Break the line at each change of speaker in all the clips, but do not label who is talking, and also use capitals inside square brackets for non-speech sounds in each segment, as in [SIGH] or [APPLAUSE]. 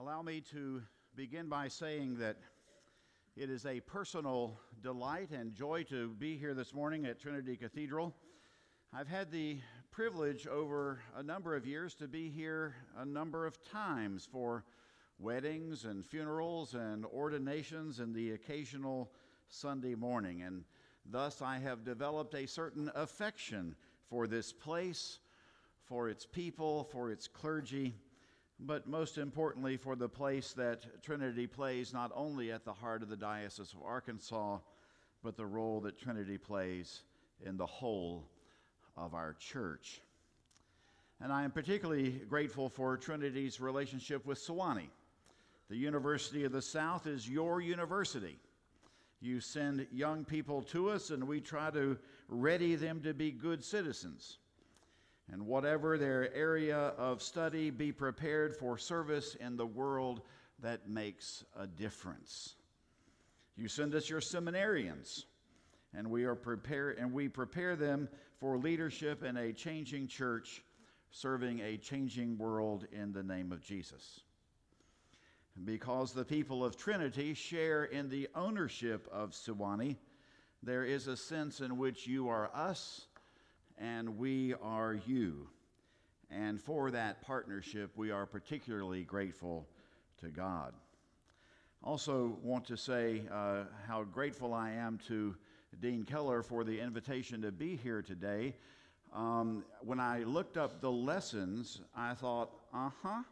Allow me to begin by saying that it is a personal delight and joy to be here this morning at Trinity Cathedral. I've had the privilege over a number of years to be here a number of times for weddings and funerals and ordinations and the occasional Sunday morning. And thus I have developed a certain affection for this place, for its people, for its clergy but most importantly for the place that Trinity plays not only at the heart of the Diocese of Arkansas, but the role that Trinity plays in the whole of our church. And I am particularly grateful for Trinity's relationship with Sewanee. The University of the South is your university. You send young people to us, and we try to ready them to be good citizens and whatever their area of study, be prepared for service in the world that makes a difference. You send us your seminarians, and we are prepare and we prepare them for leadership in a changing church, serving a changing world in the name of Jesus. Because the people of Trinity share in the ownership of Sewanee, there is a sense in which you are us and we are you. And for that partnership, we are particularly grateful to God. Also, want to say uh, how grateful I am to Dean Keller for the invitation to be here today. Um, when I looked up the lessons, I thought, uh huh.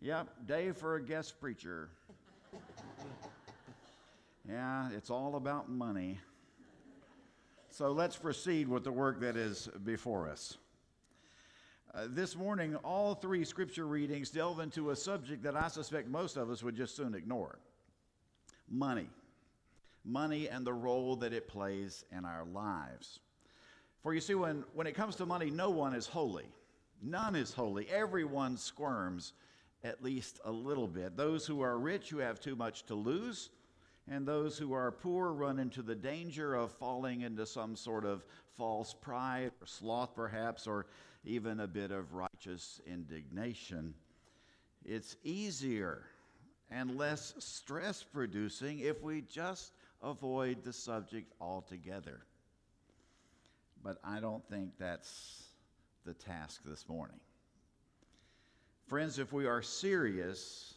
Yep, day for a guest preacher. [LAUGHS] yeah, it's all about money. So let's proceed with the work that is before us. Uh, this morning, all three scripture readings delve into a subject that I suspect most of us would just soon ignore money. Money and the role that it plays in our lives. For you see, when, when it comes to money, no one is holy. None is holy. Everyone squirms at least a little bit. Those who are rich, who have too much to lose, and those who are poor run into the danger of falling into some sort of false pride or sloth, perhaps, or even a bit of righteous indignation. It's easier and less stress producing if we just avoid the subject altogether. But I don't think that's the task this morning. Friends, if we are serious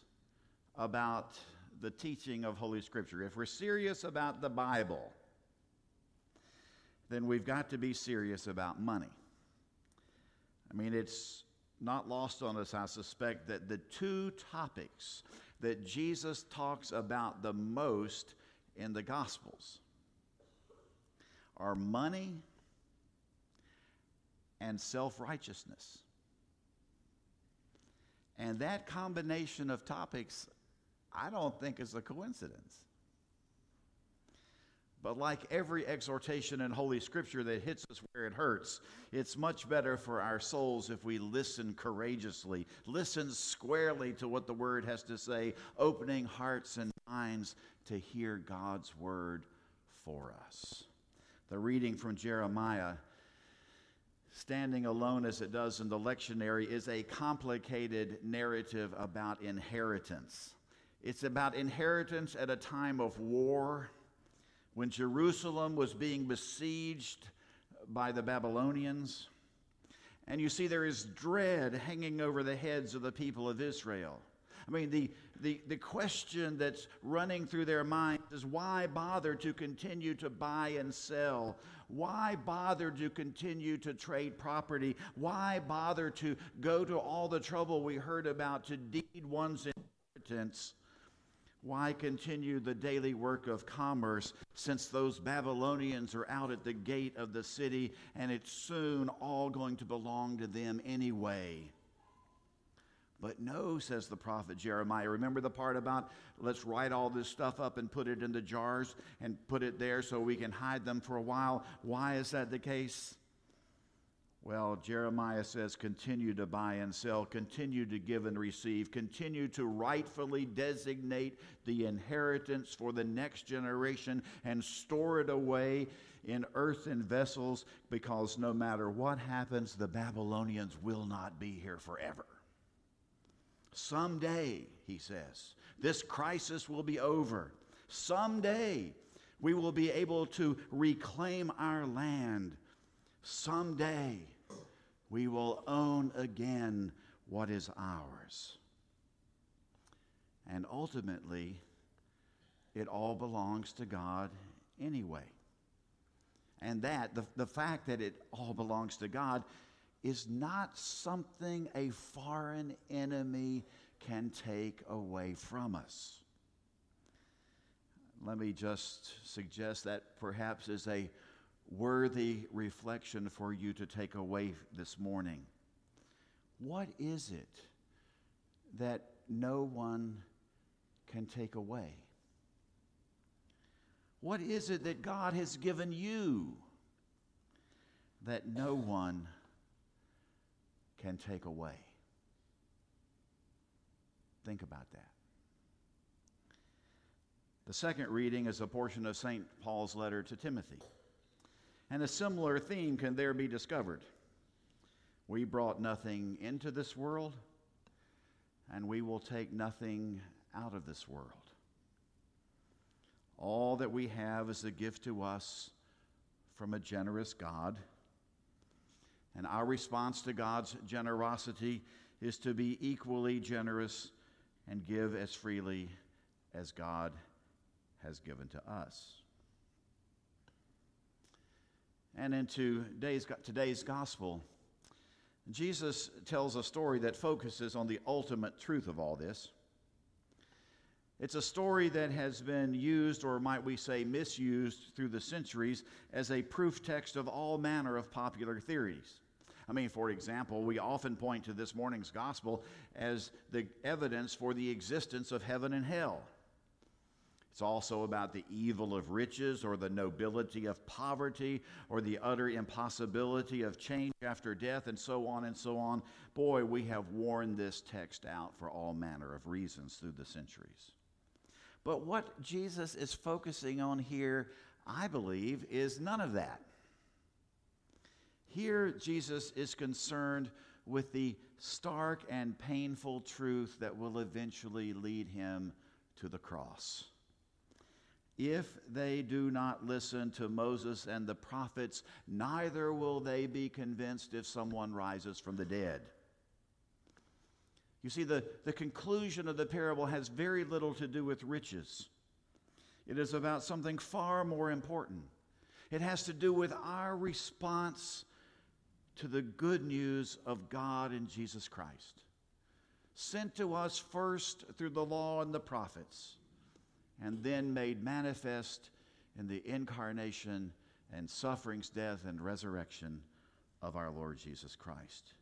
about the teaching of Holy Scripture, if we're serious about the Bible, then we've got to be serious about money. I mean, it's not lost on us, I suspect, that the two topics that Jesus talks about the most in the Gospels are money and self righteousness. And that combination of topics I don't think is a coincidence. But like every exhortation in Holy Scripture that hits us where it hurts, it's much better for our souls if we listen courageously, listen squarely to what the Word has to say, opening hearts and minds to hear God's Word for us. The reading from Jeremiah, standing alone as it does in the lectionary, is a complicated narrative about inheritance. It's about inheritance at a time of war when Jerusalem was being besieged by the Babylonians. And you see, there is dread hanging over the heads of the people of Israel. I mean, the, the, the question that's running through their minds is why bother to continue to buy and sell? Why bother to continue to trade property? Why bother to go to all the trouble we heard about to deed one's inheritance? Why continue the daily work of commerce since those Babylonians are out at the gate of the city and it's soon all going to belong to them anyway? But no, says the prophet Jeremiah. Remember the part about let's write all this stuff up and put it in the jars and put it there so we can hide them for a while? Why is that the case? Well, Jeremiah says, continue to buy and sell, continue to give and receive, continue to rightfully designate the inheritance for the next generation and store it away in earthen vessels because no matter what happens, the Babylonians will not be here forever. Someday, he says, this crisis will be over. Someday, we will be able to reclaim our land. Someday, we will own again what is ours. And ultimately, it all belongs to God anyway. And that, the, the fact that it all belongs to God, is not something a foreign enemy can take away from us. Let me just suggest that perhaps is a worthy reflection for you to take away this morning. What is it that no one can take away? What is it that God has given you that no one can take away? Think about that. The second reading is a portion of St. Paul's letter to Timothy. And a similar theme can there be discovered. We brought nothing into this world, and we will take nothing out of this world. All that we have is a gift to us from a generous God. And our response to God's generosity is to be equally generous and give as freely as God has given to us. And into today's, gospel, Jesus tells a story that focuses on the ultimate truth of all this. It's a story that has been used, or might we say misused, through the centuries as a proof text of all manner of popular theories. I mean, for example, we often point to this morning's gospel as the evidence for the existence of heaven and hell. It's also about the evil of riches or the nobility of poverty or the utter impossibility of change after death and so on and so on. Boy, we have worn this text out for all manner of reasons through the centuries. But what Jesus is focusing on here, I believe, is none of that. Here, Jesus is concerned with the stark and painful truth that will eventually lead him to the cross. If they do not listen to Moses and the prophets, neither will they be convinced if someone rises from the dead. You see, the, the conclusion of the parable has very little to do with riches. It is about something far more important. It has to do with our response to the good news of God in Jesus Christ, sent to us first through the law and the prophets and then made manifest in the incarnation and sufferings, death, and resurrection of our Lord Jesus Christ.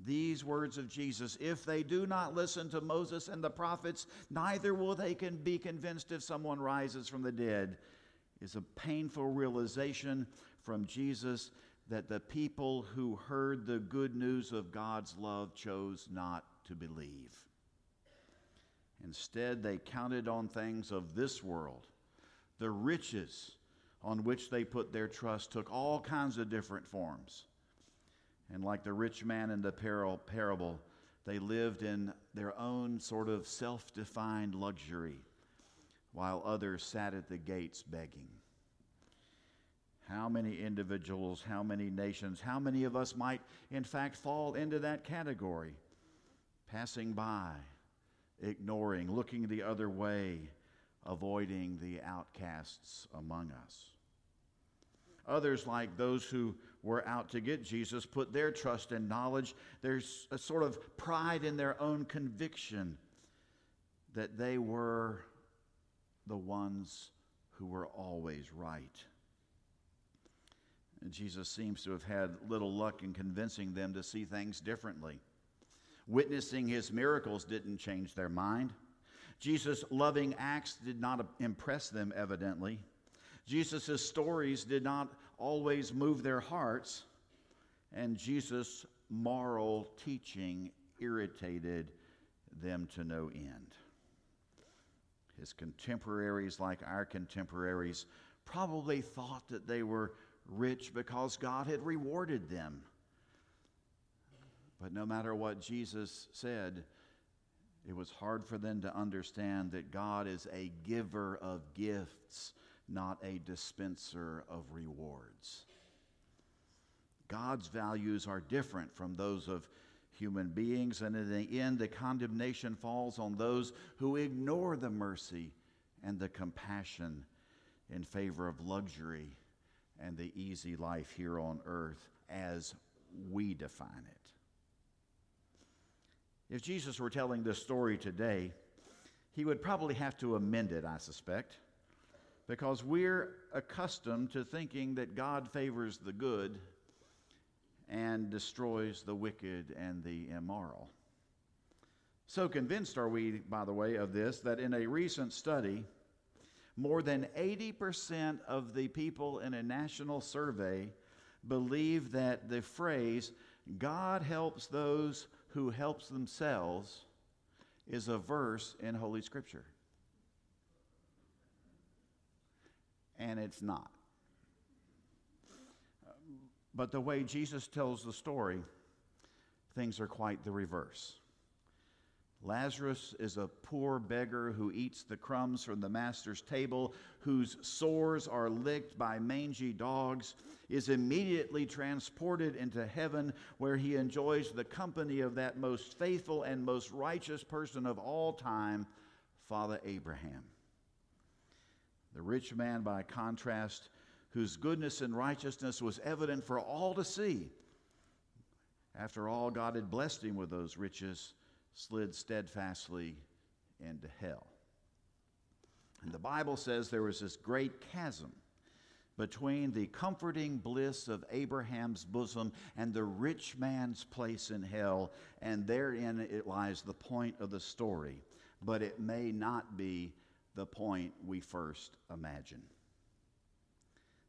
These words of Jesus, if they do not listen to Moses and the prophets, neither will they can be convinced if someone rises from the dead, is a painful realization from Jesus that the people who heard the good news of God's love chose not to believe. Instead, they counted on things of this world. The riches on which they put their trust took all kinds of different forms. And like the rich man in the parable, they lived in their own sort of self defined luxury while others sat at the gates begging. How many individuals, how many nations, how many of us might, in fact, fall into that category? Passing by, ignoring, looking the other way, avoiding the outcasts among us. Others, like those who were out to get Jesus, put their trust in knowledge. There's a sort of pride in their own conviction that they were the ones who were always right. And Jesus seems to have had little luck in convincing them to see things differently. Witnessing his miracles didn't change their mind. Jesus' loving acts did not impress them, evidently. Jesus' stories did not always move their hearts. And Jesus' moral teaching irritated them to no end. His contemporaries, like our contemporaries, probably thought that they were rich because God had rewarded them. But no matter what Jesus said, It was hard for them to understand that God is a giver of gifts, not a dispenser of rewards. God's values are different from those of human beings, and in the end, the condemnation falls on those who ignore the mercy and the compassion in favor of luxury and the easy life here on earth as we define it. If Jesus were telling this story today, he would probably have to amend it, I suspect, because we're accustomed to thinking that God favors the good and destroys the wicked and the immoral. So convinced are we, by the way, of this that in a recent study, more than 80% of the people in a national survey believe that the phrase, God helps those who helps themselves, is a verse in Holy Scripture. And it's not. But the way Jesus tells the story, things are quite the reverse. Lazarus is a poor beggar who eats the crumbs from the master's table, whose sores are licked by mangy dogs, is immediately transported into heaven where he enjoys the company of that most faithful and most righteous person of all time, Father Abraham. The rich man, by contrast, whose goodness and righteousness was evident for all to see, after all, God had blessed him with those riches slid steadfastly into hell. And the Bible says there was this great chasm between the comforting bliss of Abraham's bosom and the rich man's place in hell, and therein it lies the point of the story. But it may not be the point we first imagine.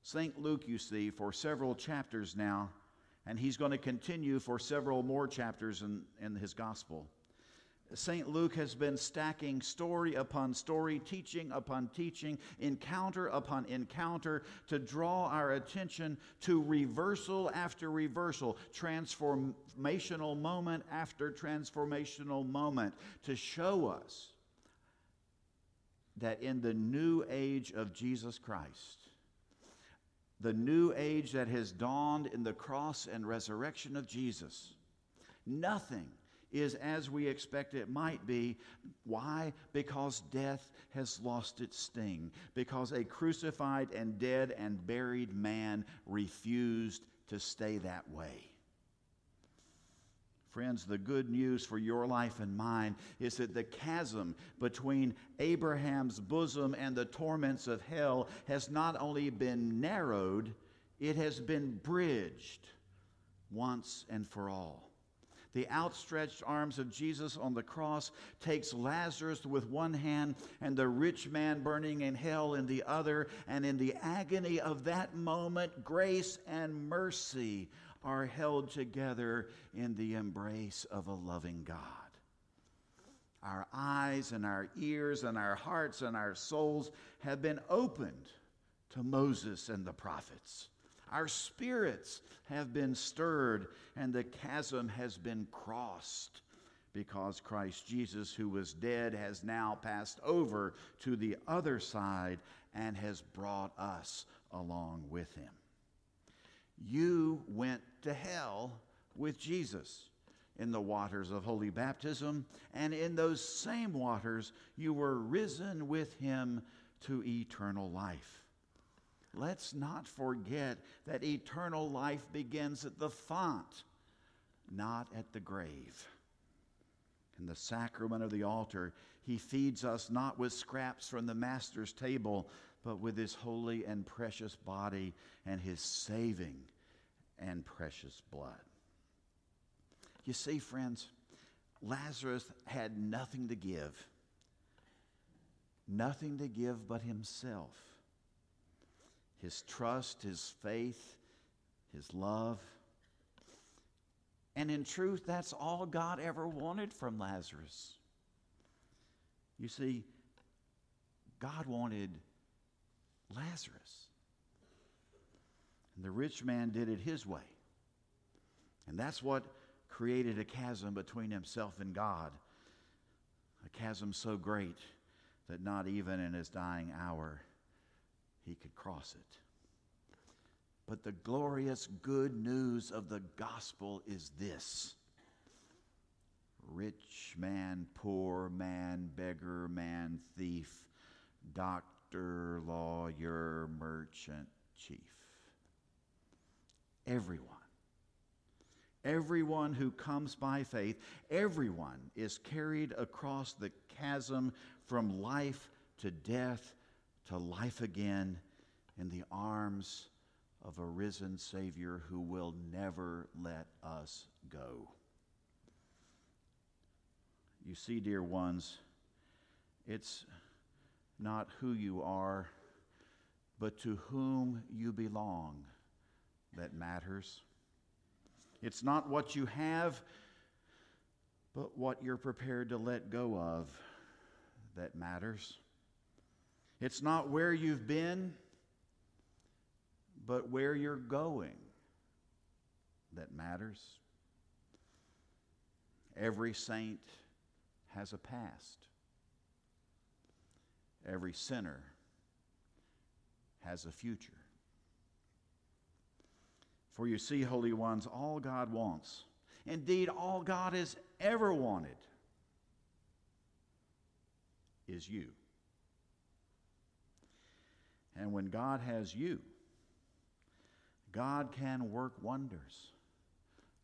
St. Luke, you see, for several chapters now, and he's going to continue for several more chapters in, in his gospel St. Luke has been stacking story upon story, teaching upon teaching, encounter upon encounter to draw our attention to reversal after reversal, transformational moment after transformational moment, to show us that in the new age of Jesus Christ, the new age that has dawned in the cross and resurrection of Jesus, nothing is as we expect it might be. Why? Because death has lost its sting. Because a crucified and dead and buried man refused to stay that way. Friends, the good news for your life and mine is that the chasm between Abraham's bosom and the torments of hell has not only been narrowed, it has been bridged once and for all. The outstretched arms of Jesus on the cross takes Lazarus with one hand and the rich man burning in hell in the other. And in the agony of that moment, grace and mercy are held together in the embrace of a loving God. Our eyes and our ears and our hearts and our souls have been opened to Moses and the prophets. Our spirits have been stirred, and the chasm has been crossed because Christ Jesus, who was dead, has now passed over to the other side and has brought us along with him. You went to hell with Jesus in the waters of holy baptism, and in those same waters you were risen with him to eternal life let's not forget that eternal life begins at the font, not at the grave. In the sacrament of the altar, he feeds us not with scraps from the Master's table, but with his holy and precious body and his saving and precious blood. You see, friends, Lazarus had nothing to give, nothing to give but himself his trust, his faith, his love. And in truth, that's all God ever wanted from Lazarus. You see, God wanted Lazarus. And the rich man did it his way. And that's what created a chasm between himself and God. a chasm so great that not even in his dying hour he could cross it. But the glorious good news of the gospel is this rich man, poor man, beggar man, thief, doctor, lawyer, merchant, chief. Everyone. Everyone who comes by faith, everyone is carried across the chasm from life to death to life again in the arms of a risen Savior who will never let us go. You see, dear ones, it's not who you are, but to whom you belong that matters. It's not what you have, but what you're prepared to let go of that matters. It's not where you've been, but where you're going that matters. Every saint has a past. Every sinner has a future. For you see, holy ones, all God wants, indeed, all God has ever wanted, is you. And when God has you, God can work wonders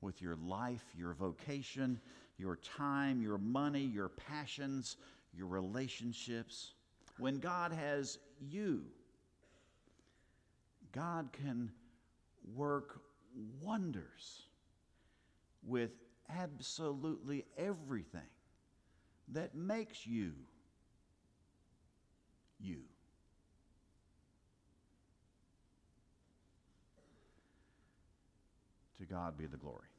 with your life, your vocation, your time, your money, your passions, your relationships. When God has you, God can work wonders with absolutely everything that makes you you. To God be the glory.